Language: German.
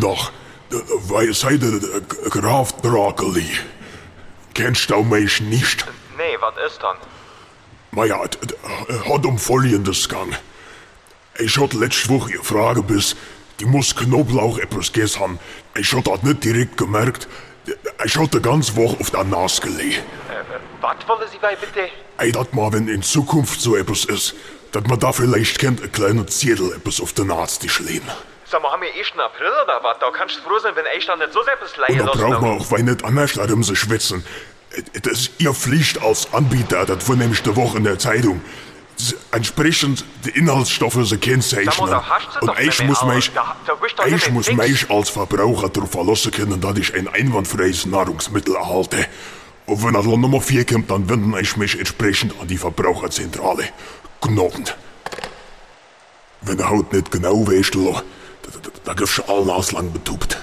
Tag. Weil seid der Graf Drakeli. Kennst du mich nicht? Nee, was ist dann? Maja, es hat um Folgendes gegangen. Ich hatte letzte Woche eine Frage bis, die muss Knoblauch etwas gegessen haben. Ich hatte das nicht direkt gemerkt. Ich hatte die ganze Woche auf der Nase gelegen. Äh, was wollen Sie bei bitte? Ey, dat mal, wenn in Zukunft so etwas ist, dass man da vielleicht kennt, ein kleiner Zettel etwas auf den Nahttisch lehnen. Sag mal, haben wir 1. April oder was? Da kannst du froh sein, wenn ich dann nicht so etwas Und leihen da lassen. braucht man auch weil nicht anders um zu schwitzen. Das ist ihr Pflicht als Anbieter, das war nämlich die Woche in der Zeitung. Entsprechend die Inhaltsstoffe sie kennzeichnen. Da Und ich muss mich, Da- da ich muss mich als Verbraucher darauf verlassen können, dass ich ein einwandfreies Nahrungsmittel erhalte. Und wenn das Nummer 4 kommt, dann wende ich mich entsprechend an die Verbraucherzentrale. Gnobend. Wenn der Haut nicht genau weißt, da, gibt's schon allen auslang betubt.